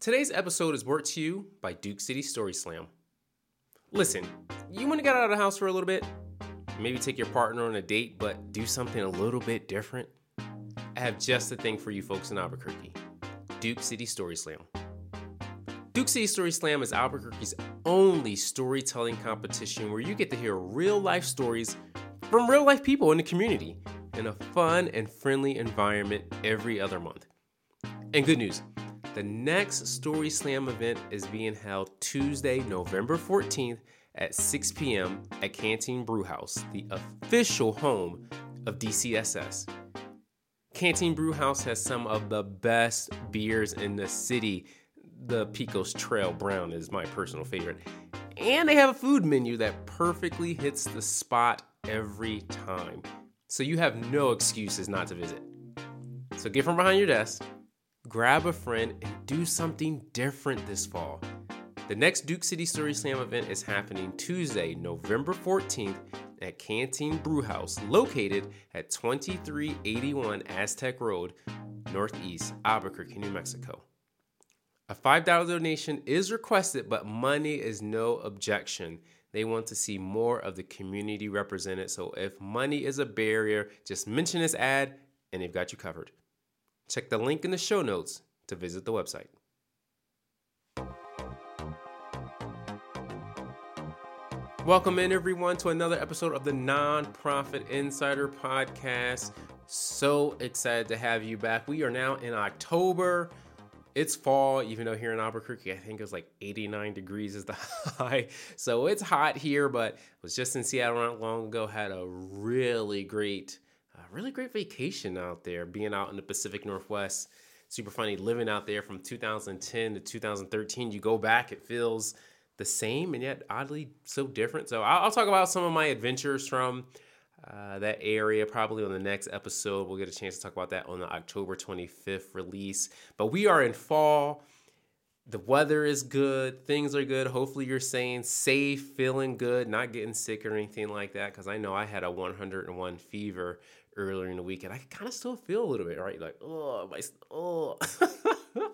Today's episode is brought to you by Duke City Story Slam. Listen, you want to get out of the house for a little bit? Maybe take your partner on a date, but do something a little bit different? I have just the thing for you folks in Albuquerque Duke City Story Slam. Duke City Story Slam is Albuquerque's only storytelling competition where you get to hear real life stories from real life people in the community in a fun and friendly environment every other month. And good news the next Story Slam event is being held Tuesday, November 14th at 6 p.m. at Canteen Brewhouse, the official home of DCSS. Canteen Brewhouse has some of the best beers in the city. The Pecos Trail Brown is my personal favorite. And they have a food menu that perfectly hits the spot every time. So you have no excuses not to visit. So get from behind your desk grab a friend, and do something different this fall. The next Duke City Story Slam event is happening Tuesday, November 14th at Canteen Brewhouse, located at 2381 Aztec Road, Northeast Albuquerque, New Mexico. A $5 donation is requested, but money is no objection. They want to see more of the community represented, so if money is a barrier, just mention this ad and they've got you covered. Check the link in the show notes to visit the website. Welcome in, everyone, to another episode of the Nonprofit Insider Podcast. So excited to have you back. We are now in October. It's fall, even though here in Albuquerque, I think it was like 89 degrees is the high. So it's hot here, but was just in Seattle not long ago. Had a really great really great vacation out there, being out in the Pacific Northwest. Super funny living out there from 2010 to 2013. You go back, it feels the same and yet oddly so different. So I'll, I'll talk about some of my adventures from uh, that area probably on the next episode. We'll get a chance to talk about that on the October 25th release. But we are in fall. The weather is good. Things are good. Hopefully, you're staying safe, feeling good, not getting sick or anything like that. Because I know I had a 101 fever earlier in the week, and I kind of still feel a little bit, right? Like, oh, my, oh.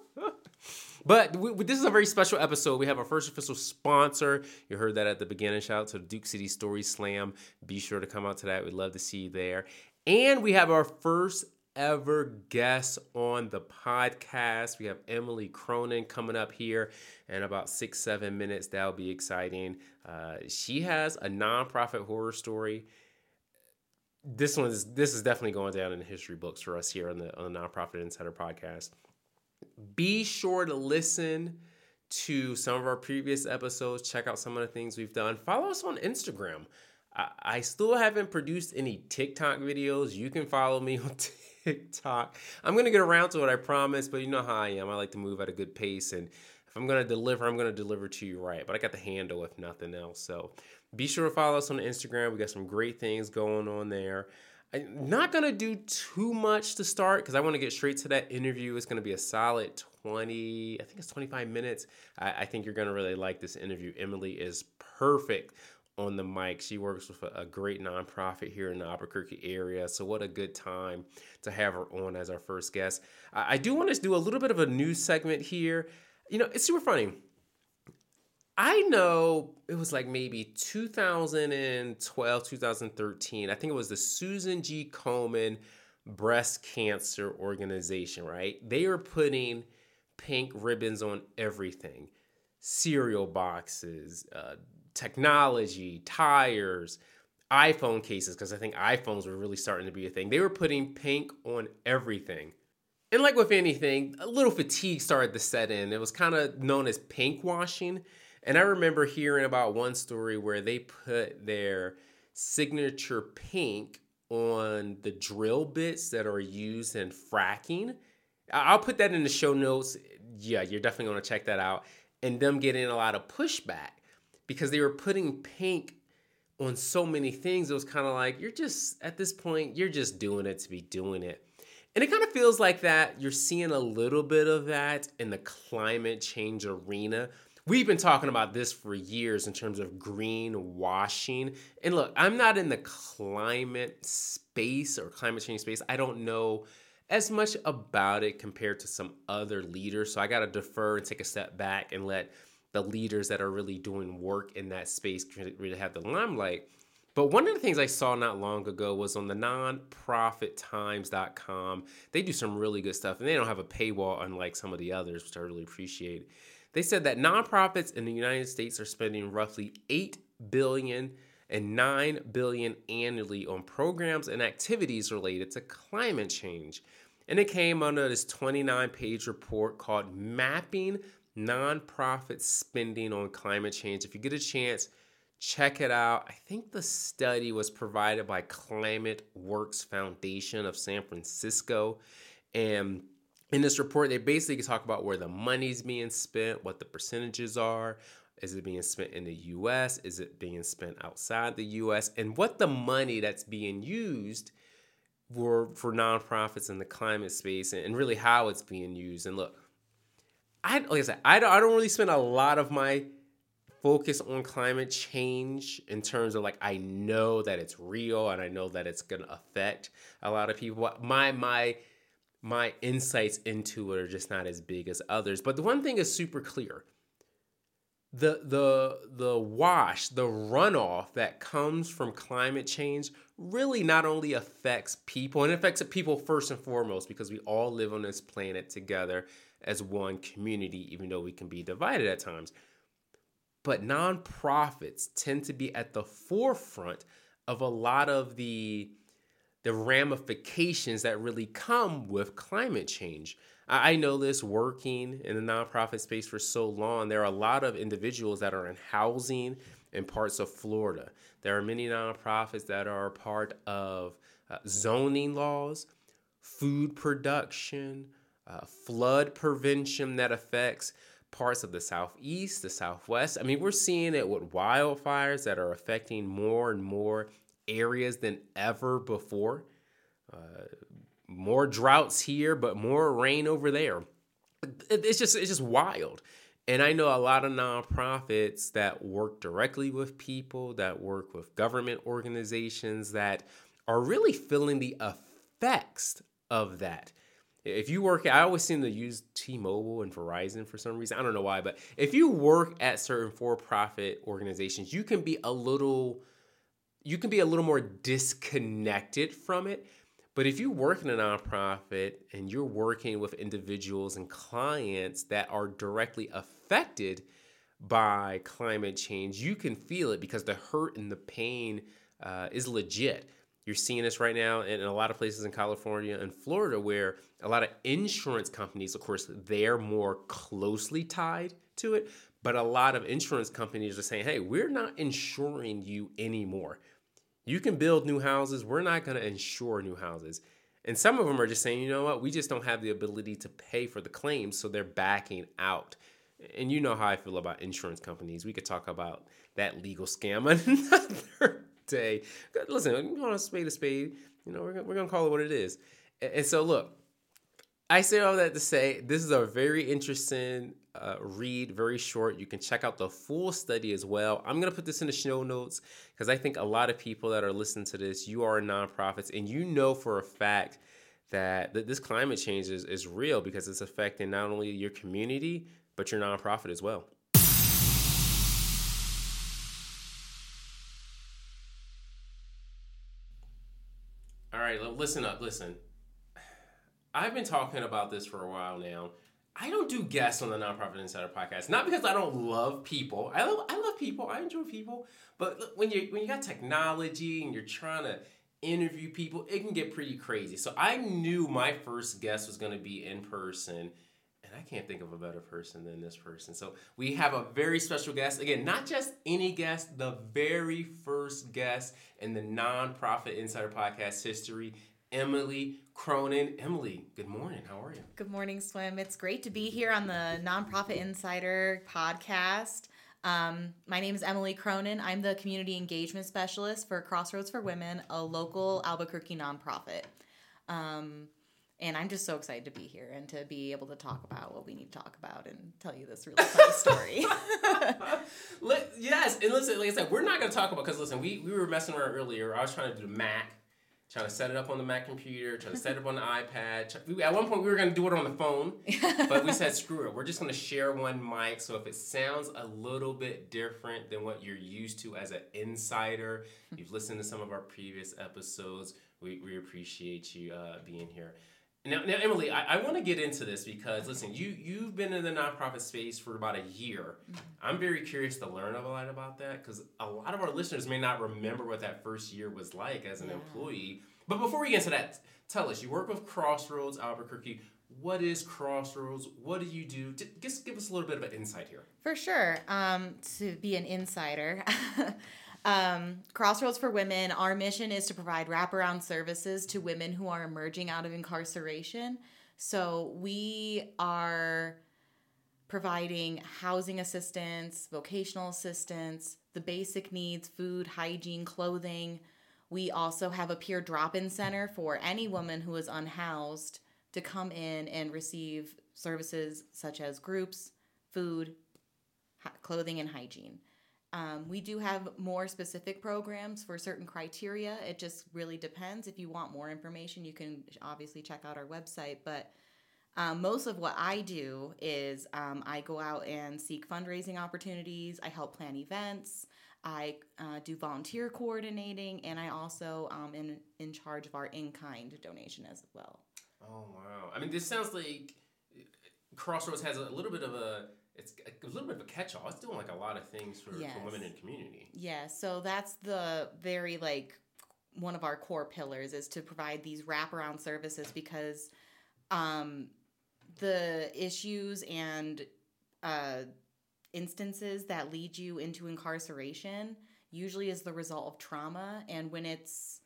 but we, this is a very special episode. We have our first official sponsor. You heard that at the beginning. Shout out to Duke City Story Slam. Be sure to come out to that. We'd love to see you there. And we have our first ever guest on the podcast. We have Emily Cronin coming up here in about six, seven minutes. That'll be exciting. Uh, she has a nonprofit horror story this one is this is definitely going down in the history books for us here on the on the nonprofit insider podcast. Be sure to listen to some of our previous episodes. Check out some of the things we've done. Follow us on instagram. I, I still haven't produced any tiktok videos. You can follow me on tiktok. I'm gonna get around to it i promise but you know how i am. I like to move at a good pace and if i'm gonna deliver i'm gonna deliver to you right but i got the handle if nothing else so be sure to follow us on Instagram. We got some great things going on there. I'm not gonna do too much to start because I want to get straight to that interview. It's gonna be a solid 20, I think it's 25 minutes. I, I think you're gonna really like this interview. Emily is perfect on the mic. She works with a, great nonprofit here in the Albuquerque area. So, what a good time to have her on as our first guest. I, I do want to do a little bit of a news segment here. You know, it's super funny. I know it was like maybe 2012, 2013. I think it was the Susan G. Komen Breast Cancer Organization, right? They are putting pink ribbons on everything cereal boxes, uh, technology, tires, iPhone cases, because I think iPhones were really starting to be a thing. They were putting pink on everything. And like with anything, a little fatigue started to set in. It was kind of known as pink washing and I remember hearing about one story where they put their signature pink on the drill bits that are used in fracking. I'll put that in the show notes. Yeah, you're definitely going to check that out. And them getting a lot of pushback because they were putting pink on so many things. It was kind of like, you're just, at this point, you're just doing it to be doing it. And it kind of feels like that. You're seeing a little bit of that in the climate change arena We've been talking about this for years in terms of green washing. And look, I'm not in the climate space or climate change space. I don't know as much about it compared to some other leaders. So I got to defer and take a step back and let the leaders that are really doing work in that space really have the limelight. But one of the things I saw not long ago was on the nonprofittimes.com. They do some really good stuff and they don't have a paywall unlike some of the others, which I really appreciate. They said that nonprofits in the United States are spending roughly 8 billion and 9 billion annually on programs and activities related to climate change. And it came under this 29 page report called Mapping Nonprofit Spending on Climate Change. If you get a chance, check it out. I think the study was provided by ClimateWorks Foundation of San Francisco. And in this report, they basically talk about where the money's being spent, what the percentages are, is it being spent in the US? Is it being spent outside the US? And what the money that's being used for, for nonprofits in the climate space and, and really how it's being used. And look, I like I said, I don't, I don't really spend a lot of my focus on climate change in terms of like I know that it's real and I know that it's gonna affect a lot of people. My my my insights into it are just not as big as others. But the one thing is super clear the the the wash, the runoff that comes from climate change really not only affects people and affects people first and foremost because we all live on this planet together as one community even though we can be divided at times. But nonprofits tend to be at the forefront of a lot of the the ramifications that really come with climate change. I know this working in the nonprofit space for so long. There are a lot of individuals that are in housing in parts of Florida. There are many nonprofits that are part of uh, zoning laws, food production, uh, flood prevention that affects parts of the southeast, the southwest. I mean, we're seeing it with wildfires that are affecting more and more areas than ever before. Uh, more droughts here, but more rain over there. It's just it's just wild. And I know a lot of nonprofits that work directly with people, that work with government organizations that are really feeling the effects of that. If you work, I always seem to use T-Mobile and Verizon for some reason. I don't know why, but if you work at certain for-profit organizations, you can be a little, you can be a little more disconnected from it but if you work in a nonprofit and you're working with individuals and clients that are directly affected by climate change, you can feel it because the hurt and the pain uh, is legit. You're seeing this right now in a lot of places in California and Florida where a lot of insurance companies, of course, they're more closely tied to it. But a lot of insurance companies are saying, hey, we're not insuring you anymore. You can build new houses. We're not going to insure new houses. And some of them are just saying, you know what, we just don't have the ability to pay for the claims, so they're backing out. And you know how I feel about insurance companies. We could talk about that legal scam another day. Listen, you want to spade a spade, you know, we're, we're going to call it what it is. And so, look, I say all that to say this is a very interesting uh, read, very short. You can check out the full study as well. I'm going to put this in the show notes because I think a lot of people that are listening to this, you are nonprofits and you know for a fact that, that this climate change is, is real because it's affecting not only your community, but your nonprofit as well. Listen up, listen. I've been talking about this for a while now I don't do guests on the Nonprofit Insider podcast. Not because I don't love people. I love I love people. I enjoy people. But when you when you got technology and you're trying to interview people, it can get pretty crazy. So I knew my first guest was going to be in person, I can't think of a better person than this person. So we have a very special guest. Again, not just any guest, the very first guest in the Nonprofit Insider podcast history. Emily Cronin. Emily, good morning. How are you? Good morning, Swim. It's great to be here on the Nonprofit Insider podcast. Um, my name is Emily Cronin. I'm the Community Engagement Specialist for Crossroads for Women, a local Albuquerque nonprofit. Um, and I'm just so excited to be here and to be able to talk about what we need to talk about and tell you this really funny story. yes, and listen, like I said, we're not going to talk about because listen, we we were messing around earlier. I was trying to do the Mac trying to set it up on the Mac computer, trying to set it up on the iPad. At one point, we were going to do it on the phone, but we said, screw it. We're just going to share one mic. So if it sounds a little bit different than what you're used to as an insider, you've listened to some of our previous episodes, we, we appreciate you uh, being here. Now, now Emily, I, I want to get into this because listen, you you've been in the nonprofit space for about a year. Mm-hmm. I'm very curious to learn a lot about that because a lot of our listeners may not remember what that first year was like as an yeah. employee. But before we get into that, tell us. You work with Crossroads Albuquerque. What is Crossroads? What do you do? Just give us a little bit of an insight here. For sure. Um, to be an insider. Um, Crossroads for Women, our mission is to provide wraparound services to women who are emerging out of incarceration. So we are providing housing assistance, vocational assistance, the basic needs, food, hygiene, clothing. We also have a peer drop in center for any woman who is unhoused to come in and receive services such as groups, food, clothing, and hygiene. Um, we do have more specific programs for certain criteria. It just really depends. If you want more information, you can obviously check out our website. But um, most of what I do is um, I go out and seek fundraising opportunities, I help plan events. I uh, do volunteer coordinating, and I also am in, in charge of our in kind donation as well. Oh, wow. I mean, this sounds like Crossroads has a little bit of a it's a little bit of a catch-all. It's doing like a lot of things for, yes. for women in community. Yeah, so that's the very like one of our core pillars is to provide these wraparound services because um, the issues and uh, instances that lead you into incarceration usually is the result of trauma and when it's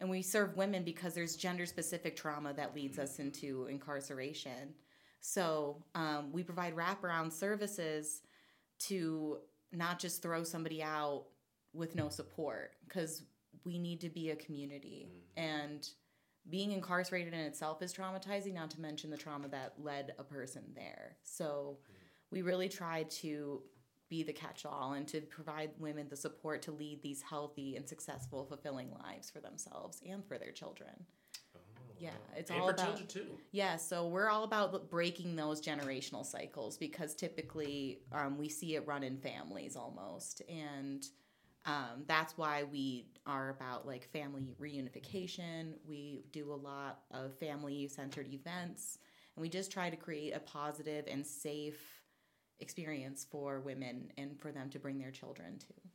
and we serve women because there's gender specific trauma that leads us into incarceration so um, we provide wraparound services to not just throw somebody out with no support because we need to be a community mm-hmm. and being incarcerated in itself is traumatizing not to mention the trauma that led a person there so mm-hmm. we really try to be the catch-all and to provide women the support to lead these healthy and successful fulfilling lives for themselves and for their children yeah, it's and all about children too. Yeah, so we're all about breaking those generational cycles because typically um, we see it run in families almost, and um, that's why we are about like family reunification. We do a lot of family centered events, and we just try to create a positive and safe experience for women and for them to bring their children to.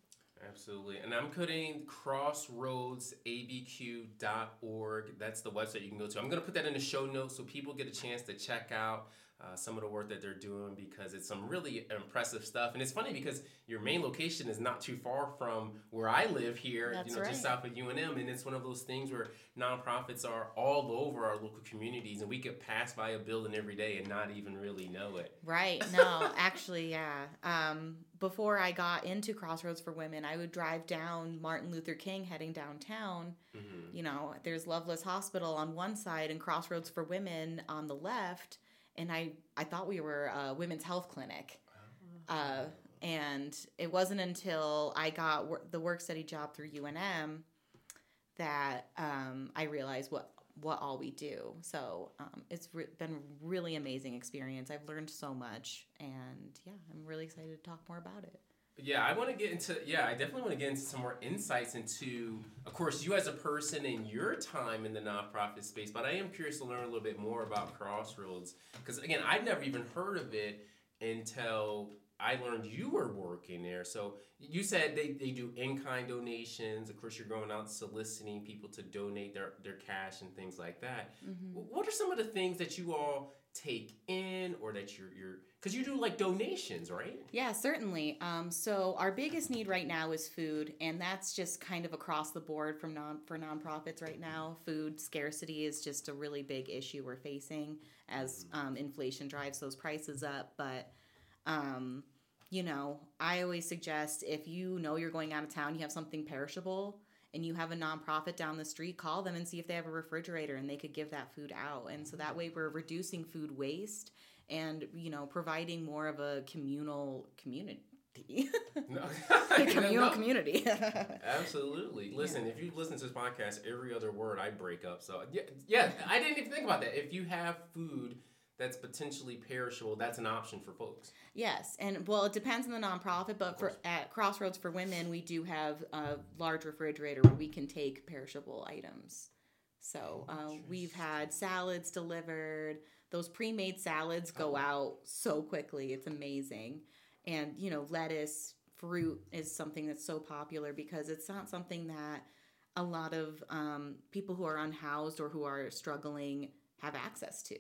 Absolutely. And I'm putting crossroadsabq.org. That's the website you can go to. I'm going to put that in the show notes so people get a chance to check out uh, some of the work that they're doing because it's some really impressive stuff. And it's funny because your main location is not too far from where I live here, That's you know, right. just south of UNM. And it's one of those things where nonprofits are all over our local communities and we could pass by a building every day and not even really know it. Right. No, actually, yeah. Um, before I got into Crossroads for Women, I would drive down Martin Luther King heading downtown. Mm-hmm. You know, there's Lovelace Hospital on one side and Crossroads for Women on the left and I I thought we were a women's health clinic. Uh, and it wasn't until I got wor- the work study job through UNM that um, I realized what what all we do. So um, it's re- been really amazing experience. I've learned so much, and yeah, I'm really excited to talk more about it. Yeah, I want to get into yeah, I definitely want to get into some more insights into, of course, you as a person and your time in the nonprofit space. But I am curious to learn a little bit more about Crossroads because again, I'd never even heard of it until I learned you were working there. So you said they, they do in-kind donations. Of course, you're going out soliciting people to donate their, their cash and things like that. Mm-hmm. What are some of the things that you all take in or that you're you're because you do like donations right yeah certainly um, so our biggest need right now is food and that's just kind of across the board from non for nonprofits right now food scarcity is just a really big issue we're facing as mm-hmm. um, inflation drives those prices up but um, you know i always suggest if you know you're going out of town you have something perishable and you have a nonprofit down the street, call them and see if they have a refrigerator and they could give that food out. And so that mm-hmm. way we're reducing food waste and, you know, providing more of a communal community No. communal No. community. Absolutely. Listen, if you listen to this podcast, every other word I break up. So yeah, yeah, I didn't even think about that. If you have food that's potentially perishable, that's an option for folks. Yes, and well, it depends on the nonprofit, but for at Crossroads for Women, we do have a large refrigerator where we can take perishable items. So uh, we've had salads delivered. Those pre-made salads go out so quickly; it's amazing. And you know, lettuce, fruit is something that's so popular because it's not something that a lot of um, people who are unhoused or who are struggling have access to.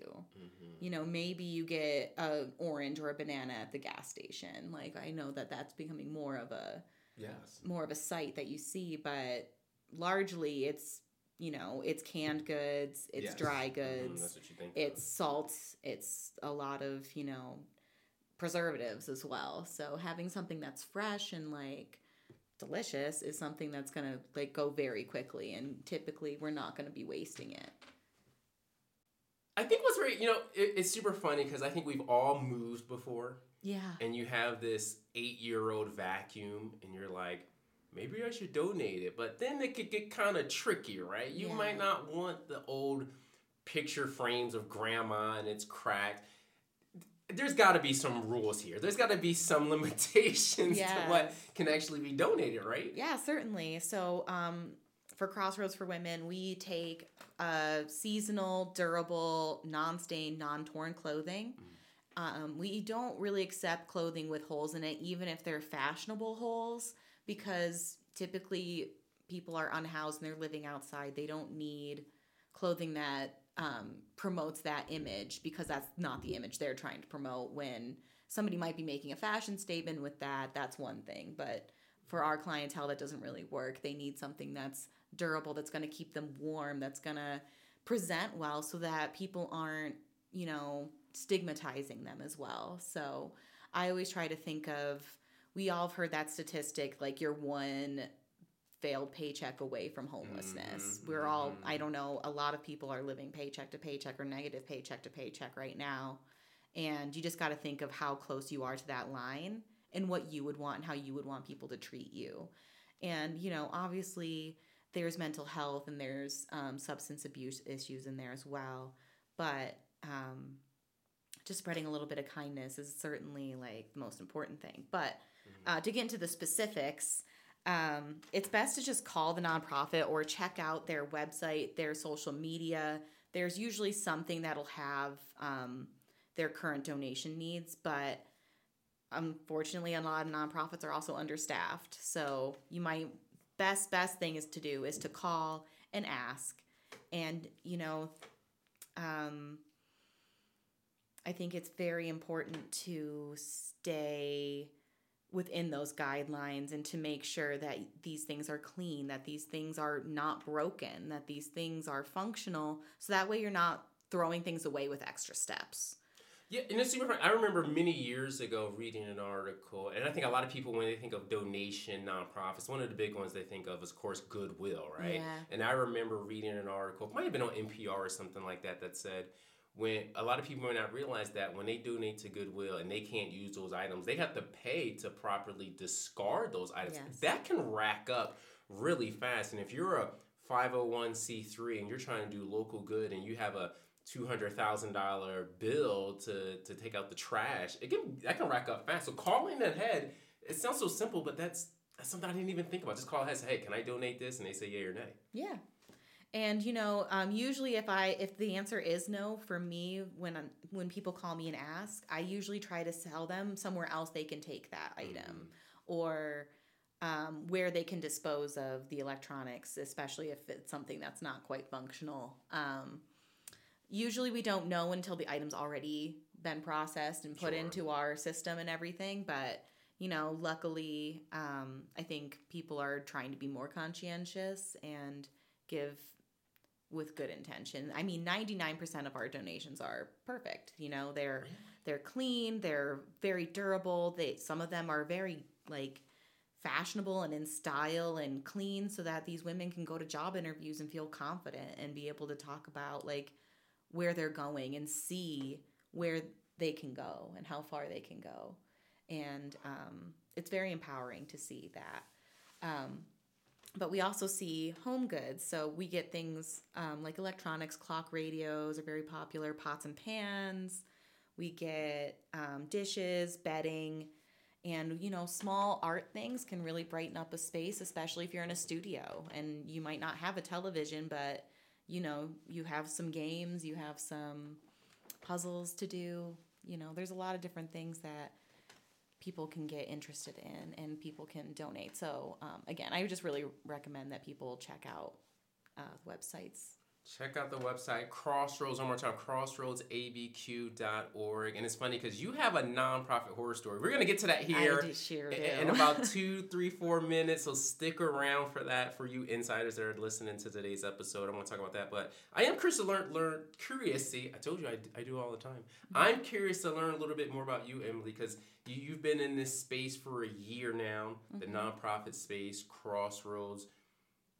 You know, maybe you get a orange or a banana at the gas station. Like I know that that's becoming more of a Yes. more of a sight that you see, but largely it's you know it's canned goods, it's Yes. dry Mhm, goods, that's what you think. it's salts, it's a lot of you know preservatives as well. So having something that's fresh and like delicious is something that's gonna like go very quickly, and typically we're not gonna be wasting it. I think what's very, you know, it, it's super funny because I think we've all moved before, Yeah. and you have this eight-year-old vacuum, and you're like, maybe I should donate it, but then it could get kind of tricky, right? You Yeah. might not want the old picture frames of grandma and it's cracked. There's got to be some rules here. There's got to be some limitations to what can actually be donated, right? Yeah, certainly. So, um, for Crossroads for Women, we take uh, seasonal, durable, non-stained, non-torn clothing. Um, we don't really accept clothing with holes in it, even if they're fashionable holes, because typically people are unhoused and they're living outside. They don't need clothing that um, promotes that image because that's not the image they're trying to promote. When somebody might be making a fashion statement with that, that's one thing. But for our clientele, that doesn't really work. They need something that's durable, that's going to keep them warm, that's going to present well so that people aren't, you know, stigmatizing them as well. So I always try to think of, we all have heard that statistic like you're one failed paycheck away from homelessness. Mhm, We're all, mhm. I don't know, a lot of people are living paycheck to paycheck or negative paycheck to paycheck right now. And you just got to think of how close you are to that line and what you would want and how you would want people to treat you. And, you know, obviously there's mental health and there's um, substance abuse issues in there as well. But um, just spreading a little bit of kindness is certainly like the most important thing. But uh, to get into the specifics, um, it's best to just call the nonprofit or check out their website, their social media. There's usually something that'll have um, their current donation needs, but unfortunately, a lot of nonprofits are also understaffed. So you might best best thing is to do is to call and ask, and you know, um, I think it's very important to stay within those guidelines and to make sure that these things are clean, that these things are not broken, that these things are functional. So that way you're not throwing things away with extra steps. Yeah, and it's super fun. I remember many years ago reading an article, and I think a lot of people, when they think of donation nonprofits, one of the big ones they think of is, of course, Goodwill, right? Yeah. And I remember reading an article, it might have been on NPR or something like that, that said when a lot of people may not realize that when they donate to Goodwill and they can't use those items, they have to pay to properly discard those items. Yes. That can rack up really fast. And if you're a 501c3 and you're trying to do local good and you have a two hundred thousand dollar bill to to take out the trash, it can that can rack up fast. So calling ahead, it sounds so simple, but that's that's something I didn't even think about. Just call ahead, say, hey, can I donate this? And they say yay or nay. Yeah. And you know, um, usually if I if the answer is no for me when I'm, when people call me and ask, I usually try to sell them somewhere else they can take that item or um, where they can dispose of the electronics, especially if it's something that's not quite functional. Um, usually we don't know until the item's already been processed and put Sure. into our system and everything, but you know, luckily, um, I think people are trying to be more conscientious and give with good intention. I mean, 99% of our donations are perfect. You know, they're they're clean, they're very durable. They some of them are very like fashionable and in style and clean so that these women can go to job interviews and feel confident and be able to talk about like where they're going and see where they can go and how far they can go. And um, it's very empowering to see that. Um, but we also see home goods. So we get things um, like electronics, clock radios are very popular, pots and pans. We get um, dishes, bedding, and you know, small art things can really brighten up a space, especially if you're in a studio and you might not have a television, but you know, you have some games, you have some puzzles to do. You know, there's a lot of different things that people can get interested in and people can donate. So, um, again, I just really recommend that people check out uh, websites Check out the website Crossroads one more time, crossroadsabq.org. And it's funny because you have a nonprofit horror story. We're gonna get to that here sure in, in about two, three, four minutes. So stick around for that for you insiders that are listening to today's episode. I want to talk about that, but I am curious to learn. Learn curious. See, I told you I, I do all the time. Mm-hmm. I'm curious to learn a little bit more about you, Emily, because you, you've been in this space for a year now, mm-hmm. the nonprofit space, Crossroads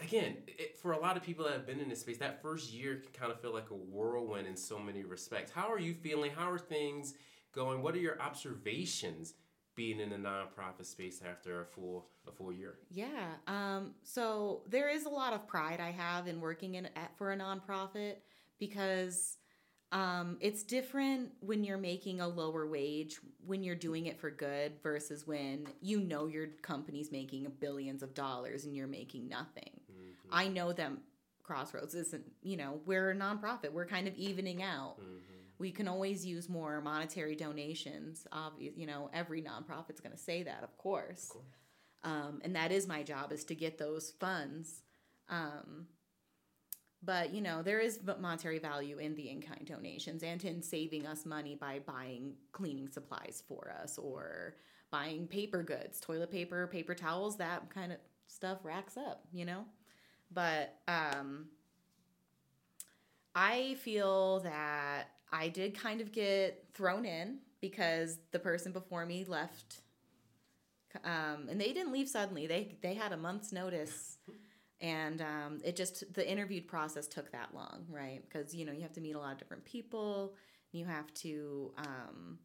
again, it, for a lot of people that have been in this space, that first year can kind of feel like a whirlwind in so many respects. How are you feeling? How are things going? What are your observations being in the nonprofit space after a full a full year? Yeah. Um, so there is a lot of pride I have in working in at, for a nonprofit because um, it's different when you're making a lower wage when you're doing it for good versus when you know your company's making billions of dollars and you're making nothing. I know that Crossroads isn't, you know, we're a nonprofit. We're kind of evening out. Mm-hmm. We can always use more monetary donations. Obviously, you know, every nonprofit's going to say that, of course. Of course. Um, and that is my job is to get those funds. Um, but you know there is monetary value in the in-kind donations and in saving us money by buying cleaning supplies for us or buying paper goods toilet paper paper towels that kind of stuff racks up you know but um, I feel that I did kind of get thrown in because the person before me left. Um, and they didn't leave suddenly. They they had a month's notice, and um, it just the interview process took that long, right? Because you know you have to meet a lot of different people. You have to um,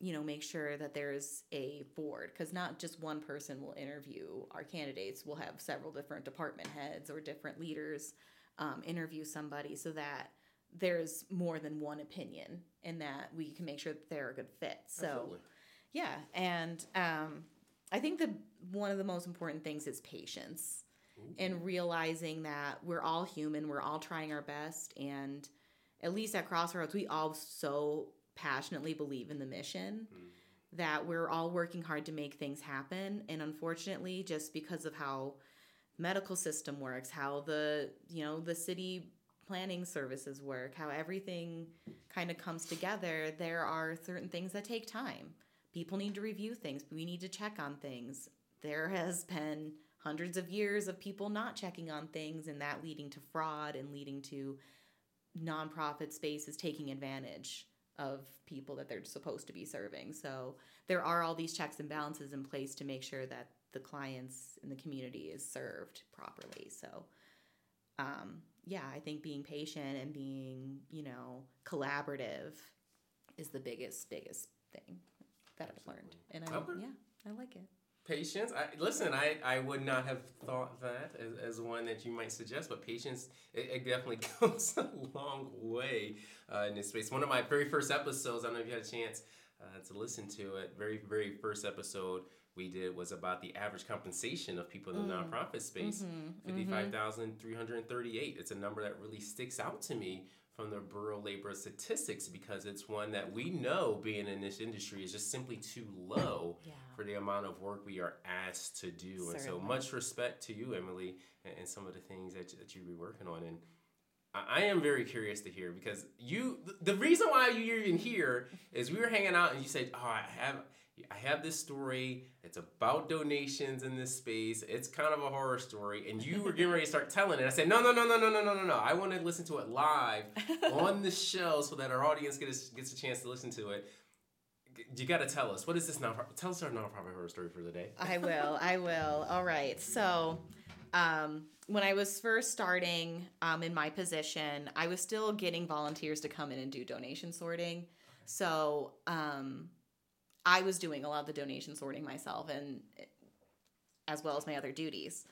you know make sure that there's a board because not just one person will interview our candidates we'll have several different department heads or different leaders um, interview somebody so that there's more than one opinion and that we can make sure that they're a good fit so Absolutely. yeah and um, i think the one of the most important things is patience Ooh. and realizing that we're all human we're all trying our best and at least at crossroads we all so passionately believe in the mission mm. that we're all working hard to make things happen. And unfortunately just because of how medical system works how the you know the city planning services work how everything kind of comes together there are certain things that take time. People need to review things. We need to check on things. There has been hundreds of years of people not checking on things and that leading to fraud and leading to nonprofit spaces taking advantage of people that they're supposed to be serving. So there are all these checks and balances in place to make sure that the clients in the community is served properly. So um, yeah, I think being patient and being, you know, collaborative is the biggest, biggest thing that Absolutely. I've learned. And I, okay. yeah, I like it. Patience. I, listen, I, I would not have thought that as, as one that you might suggest, but patience, it, it definitely goes a long way uh, in this space. One of my very first episodes, I don't know if you had a chance uh, to listen to it, very, very first episode we did was about the average compensation of people in the mm. nonprofit space mm-hmm. 55,338. It's a number that really sticks out to me from the Bureau Labor Statistics because it's one that we know being in this industry is just simply too low yeah. for the amount of work we are asked to do. Certainly. And so much respect to you, Emily, and, and some of the things that, that you be working on. And I, I am very curious to hear because you, the reason why you're even here is we were hanging out and you said, oh, I have I have this story. It's about donations in this space. It's kind of a horror story, and you were getting ready to start telling it. I said, no, no, no, no, no, no, no, no, no. I want to listen to it live on the show so that our audience gets gets a chance to listen to it. You got to tell us what is this nonprofit? Tell us our nonprofit horror story for the day. I will. I will. All right. So. Um, when I was first starting um, in my position, I was still getting volunteers to come in and do donation sorting. So um, I was doing a lot of the donation sorting myself and eh, as well as my other duties.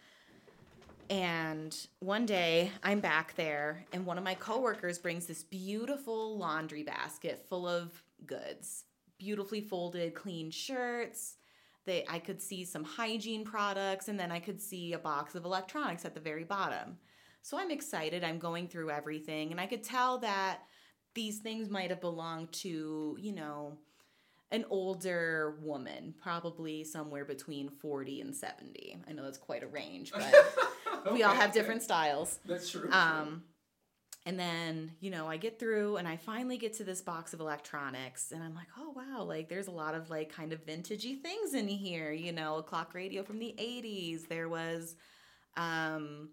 And one day I'm back there, and one of my coworkers brings this beautiful laundry basket full of goods, beautifully folded, clean shirts. They, I could see some hygiene products, and then I could see a box of electronics at the very bottom. So I'm excited. I'm going through everything, and I could tell that these things might have belonged to, you know, an older woman, probably somewhere between 40 and 70. I know that's quite a range, but okay, we all have different styles. That's true. Um, and then, you know, I get through and I finally get to this box of electronics and I'm like, oh wow, like there's a lot of like kind of vintagey things in here, you know, a clock radio from the 80s. There was um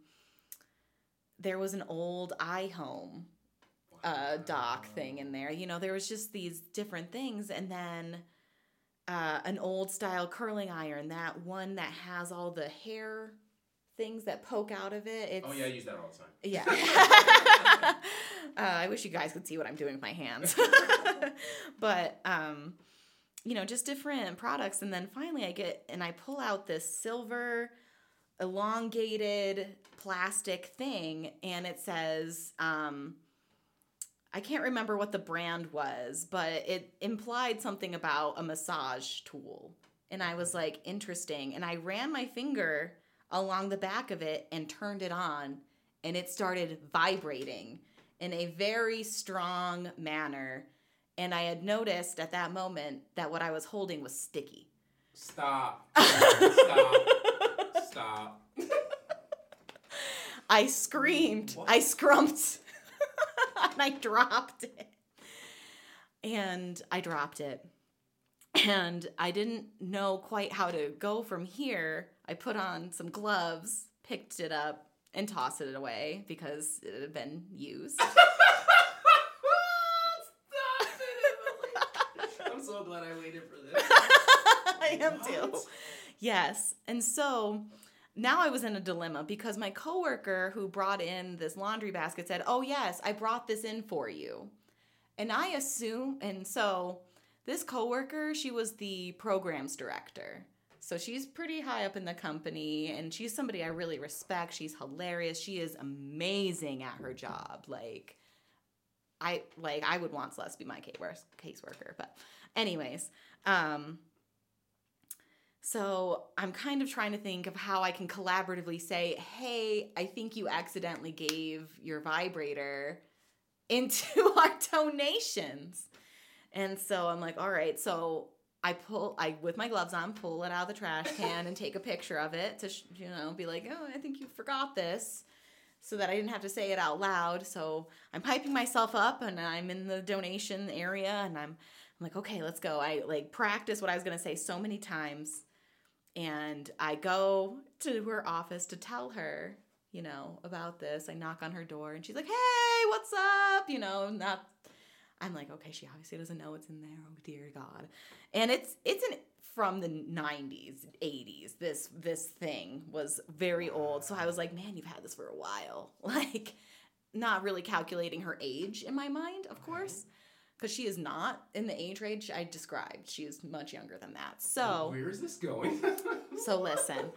there was an old iHome uh, dock thing in there. You know, there was just these different things, and then uh, an old style curling iron, that one that has all the hair things that poke out of it. It's, oh yeah, I use that all the time. Yeah. uh, I wish you guys could see what I'm doing with my hands. but um, you know, just different products, and then finally I get and I pull out this silver elongated plastic thing and it says um, I can't remember what the brand was, but it implied something about a massage tool. And I was like, interesting. And I ran my finger along the back of it and turned it on, and it started vibrating in a very strong manner. And I had noticed at that moment that what I was holding was sticky. Stop. Stop. Stop. I screamed. What? I scrumped. And I dropped it. And I dropped it. And I didn't know quite how to go from here. I put on some gloves, picked it up, and tossed it away because it had been used. I'm so glad I waited for this. I am what? too. Yes. And so now I was in a dilemma because my coworker who brought in this laundry basket said, "Oh yes, I brought this in for you." And I assume and so this coworker, she was the programs director. So she's pretty high up in the company and she's somebody I really respect. She's hilarious. She is amazing at her job. Like I like I would want Celeste to be my caseworker, but anyways, um so I'm kind of trying to think of how I can collaboratively say, hey, I think you accidentally gave your vibrator into our donations. And so I'm like, all right. So I pull, I with my gloves on, pull it out of the trash can and take a picture of it to, you know, be like, oh, I think you forgot this, so that I didn't have to say it out loud. So I'm piping myself up, and I'm in the donation area, and I'm, I'm like, okay, let's go. I like practice what I was gonna say so many times and I go to her office to tell her, you know, about this. I knock on her door and she's like, "Hey, what's up?" You know, not I'm like, "Okay, she obviously doesn't know what's in there. Oh dear god." And it's it's an from the 90s, 80s. This this thing was very old. So I was like, "Man, you've had this for a while." Like not really calculating her age in my mind, of course because she is not in the age range I described. She is much younger than that. So where is this going? so listen.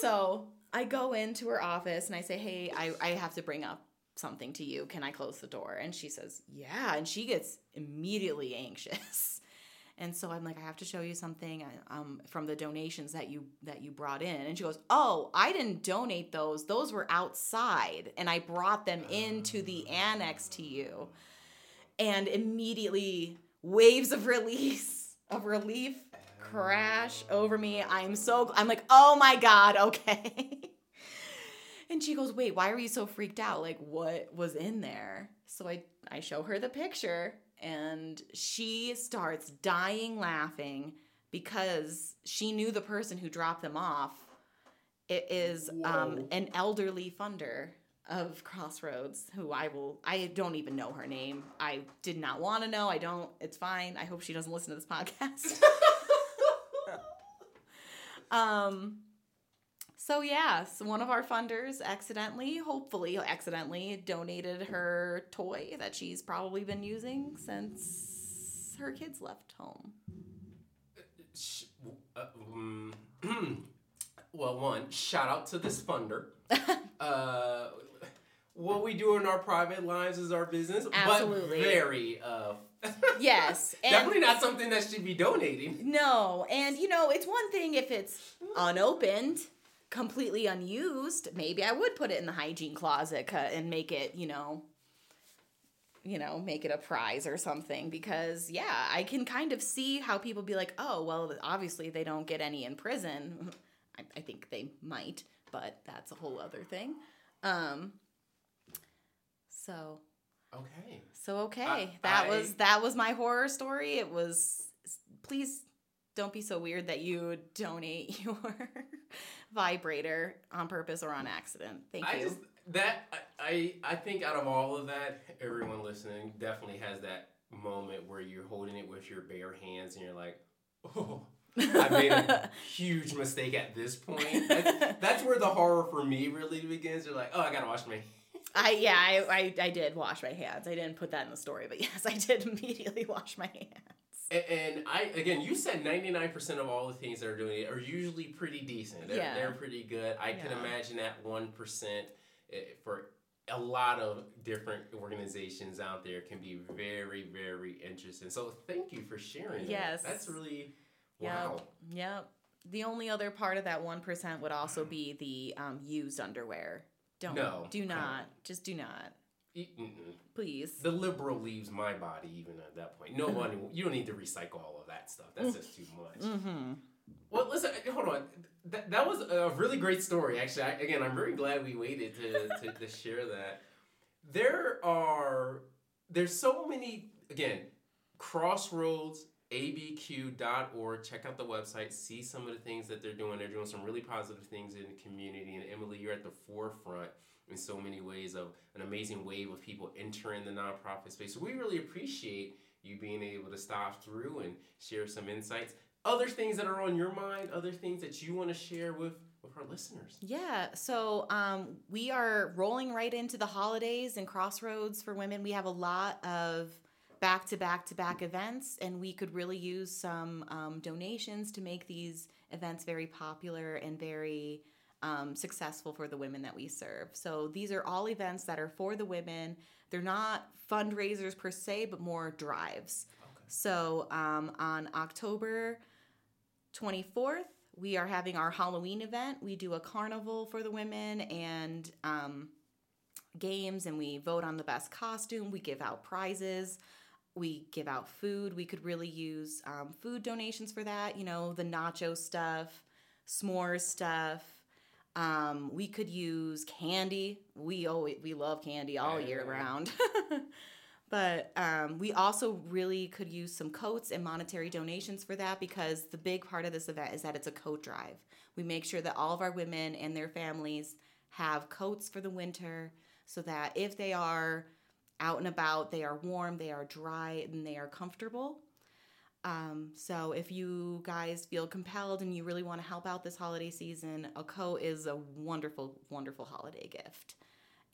So I go into her office and I say, "Hey, I I have to bring up something to you. Can I close the door?" And she says, "Yeah." And she gets immediately anxious. And so I'm like, I have to show you something um, from the donations that you that you brought in. And she goes, Oh, I didn't donate those. Those were outside, and I brought them into the annex to you and immediately waves of release of relief crash over me. I'm so I'm like, "Oh my god, okay." and she goes, "Wait, why are you so freaked out? Like what was in there?" So I I show her the picture and she starts dying laughing because she knew the person who dropped them off. It is um, an elderly funder of Crossroads, who I will, I don't even know her name. I did not want to know. I don't, it's fine. I hope she doesn't listen to this podcast. um, so, yes, one of our funders accidentally, hopefully accidentally, donated her toy that she's probably been using since her kids left home. uh, um, well, one shout out to this funder. uh, what we do in our private lives is our business, Absolutely. but very uh, Yes, and definitely not something that should be donating. no, and you know, it's one thing if it's unopened, completely unused. Maybe I would put it in the hygiene closet and make it, you know, you know, make it a prize or something. Because yeah, I can kind of see how people be like, oh, well, obviously they don't get any in prison. I, I think they might, but that's a whole other thing. Um. So Okay. so okay, I- that I- was that was my horror story. It was please don't be so weird that you donate your vibrator on purpose or on accident. Thank I you. just that I I I think out of all of that, everyone listening definitely has that moment where you're holding it with your bare hands and you're like, oh. I made a huge mistake at this point. That's, that's where the horror for me really begins. You're like, oh, I gotta wash my. I yeah, I, I I did wash my hands. I didn't put that in the story, but yes, I did immediately wash my hands. And, and I again, you said 99% of all the things that are doing it are usually pretty decent. They're, Yeah. they're pretty good. I can imagine that 1% eh, for a lot of different organizations out there can be very, very interesting. So thank you for sharing. that. Yes. That's really. Wow. Yep. The only other part of that one percent would also be the um, used underwear. Don't No, do not on. just do not mm-mm. please. The liberal leaves my body even at that point. No one, you don't need to recycle all of that stuff. That's just too much. mm-hmm. Well, listen, hold on. That, that was a really great story, actually. I, again, I'm very glad we waited to, to, to share that. There are, there's so many, again, crossroads, abq.org. Check out the website, see some of the things that they're doing. They're doing some really positive things in the community. And Emily, you're at the forefront in so many ways of an amazing wave of people entering the nonprofit space. So we really appreciate you being able to stop through and share some insights. Other things that are on your mind, other things that you want to share with, with our listeners. Yeah, so um, we are rolling right into the holidays and Crossroads for Women. We have a lot of back to back to back events, and we could really use some um, donations to make these events very popular and very um, successful for the women that we serve. So these are all events that are for the women. They're not fundraisers per se, but more drives. So um, on October 24th, we are having our Halloween event. We do a carnival for the women and um, games, and we vote on the best costume. We give out prizes. We give out food. We could really use um, food donations for that. You know, the nacho stuff, s'mores stuff. Um, we could use candy. We always we love candy all year round. But um, we also really could use some coats and monetary donations for that because the big part of this event is that it's a coat drive. We make sure that all of our women and their families have coats for the winter so that if they are out and about, they are warm, they are dry, and they are comfortable. Um, so if you guys feel compelled and you really want to help out this holiday season, a coat is a wonderful, wonderful holiday gift.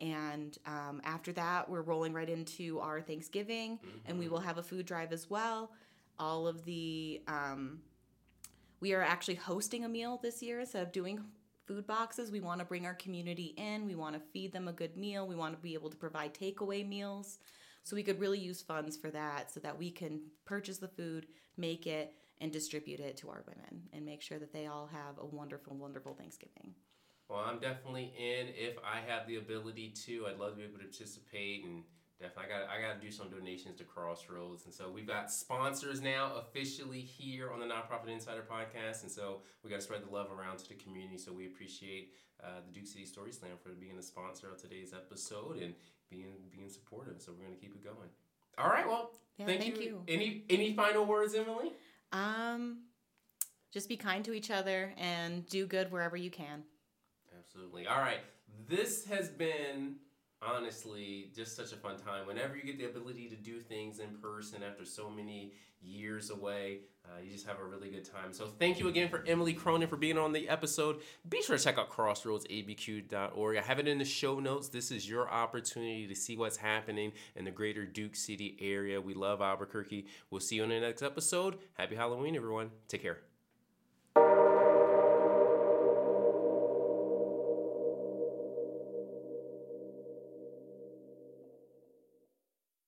And um, after that, we're rolling right into our Thanksgiving, and we will have a food drive as well. All of the, um, we are actually hosting a meal this year instead of doing food boxes. We want to bring our community in, we want to feed them a good meal, we want to be able to provide takeaway meals. So we could really use funds for that so that we can purchase the food, make it, and distribute it to our women and make sure that they all have a wonderful, wonderful Thanksgiving. Well, I'm definitely in if I have the ability to. I'd love to be able to participate and definitely I got I got to do some donations to Crossroads. And so we've got sponsors now officially here on the Nonprofit Insider podcast, and so we got to spread the love around to the community. So we appreciate uh, the Duke City Story Slam for being the sponsor of today's episode and being being supportive. So we're gonna keep it going. All right. Well, Yeah, thank, thank you. you. Any any final words, Emily? Um, just be kind to each other and do good wherever you can. Absolutely. All right. This has been honestly just such a fun time. Whenever you get the ability to do things in person after so many years away, uh, you just have a really good time. So thank you again for Emily Cronin for being on the episode. Be sure to check out crossroadsabq.org. I have it in the show notes. This is your opportunity to see what's happening in the greater Duke City area. We love Albuquerque. We'll see you on the next episode. Happy Halloween, everyone. Take care.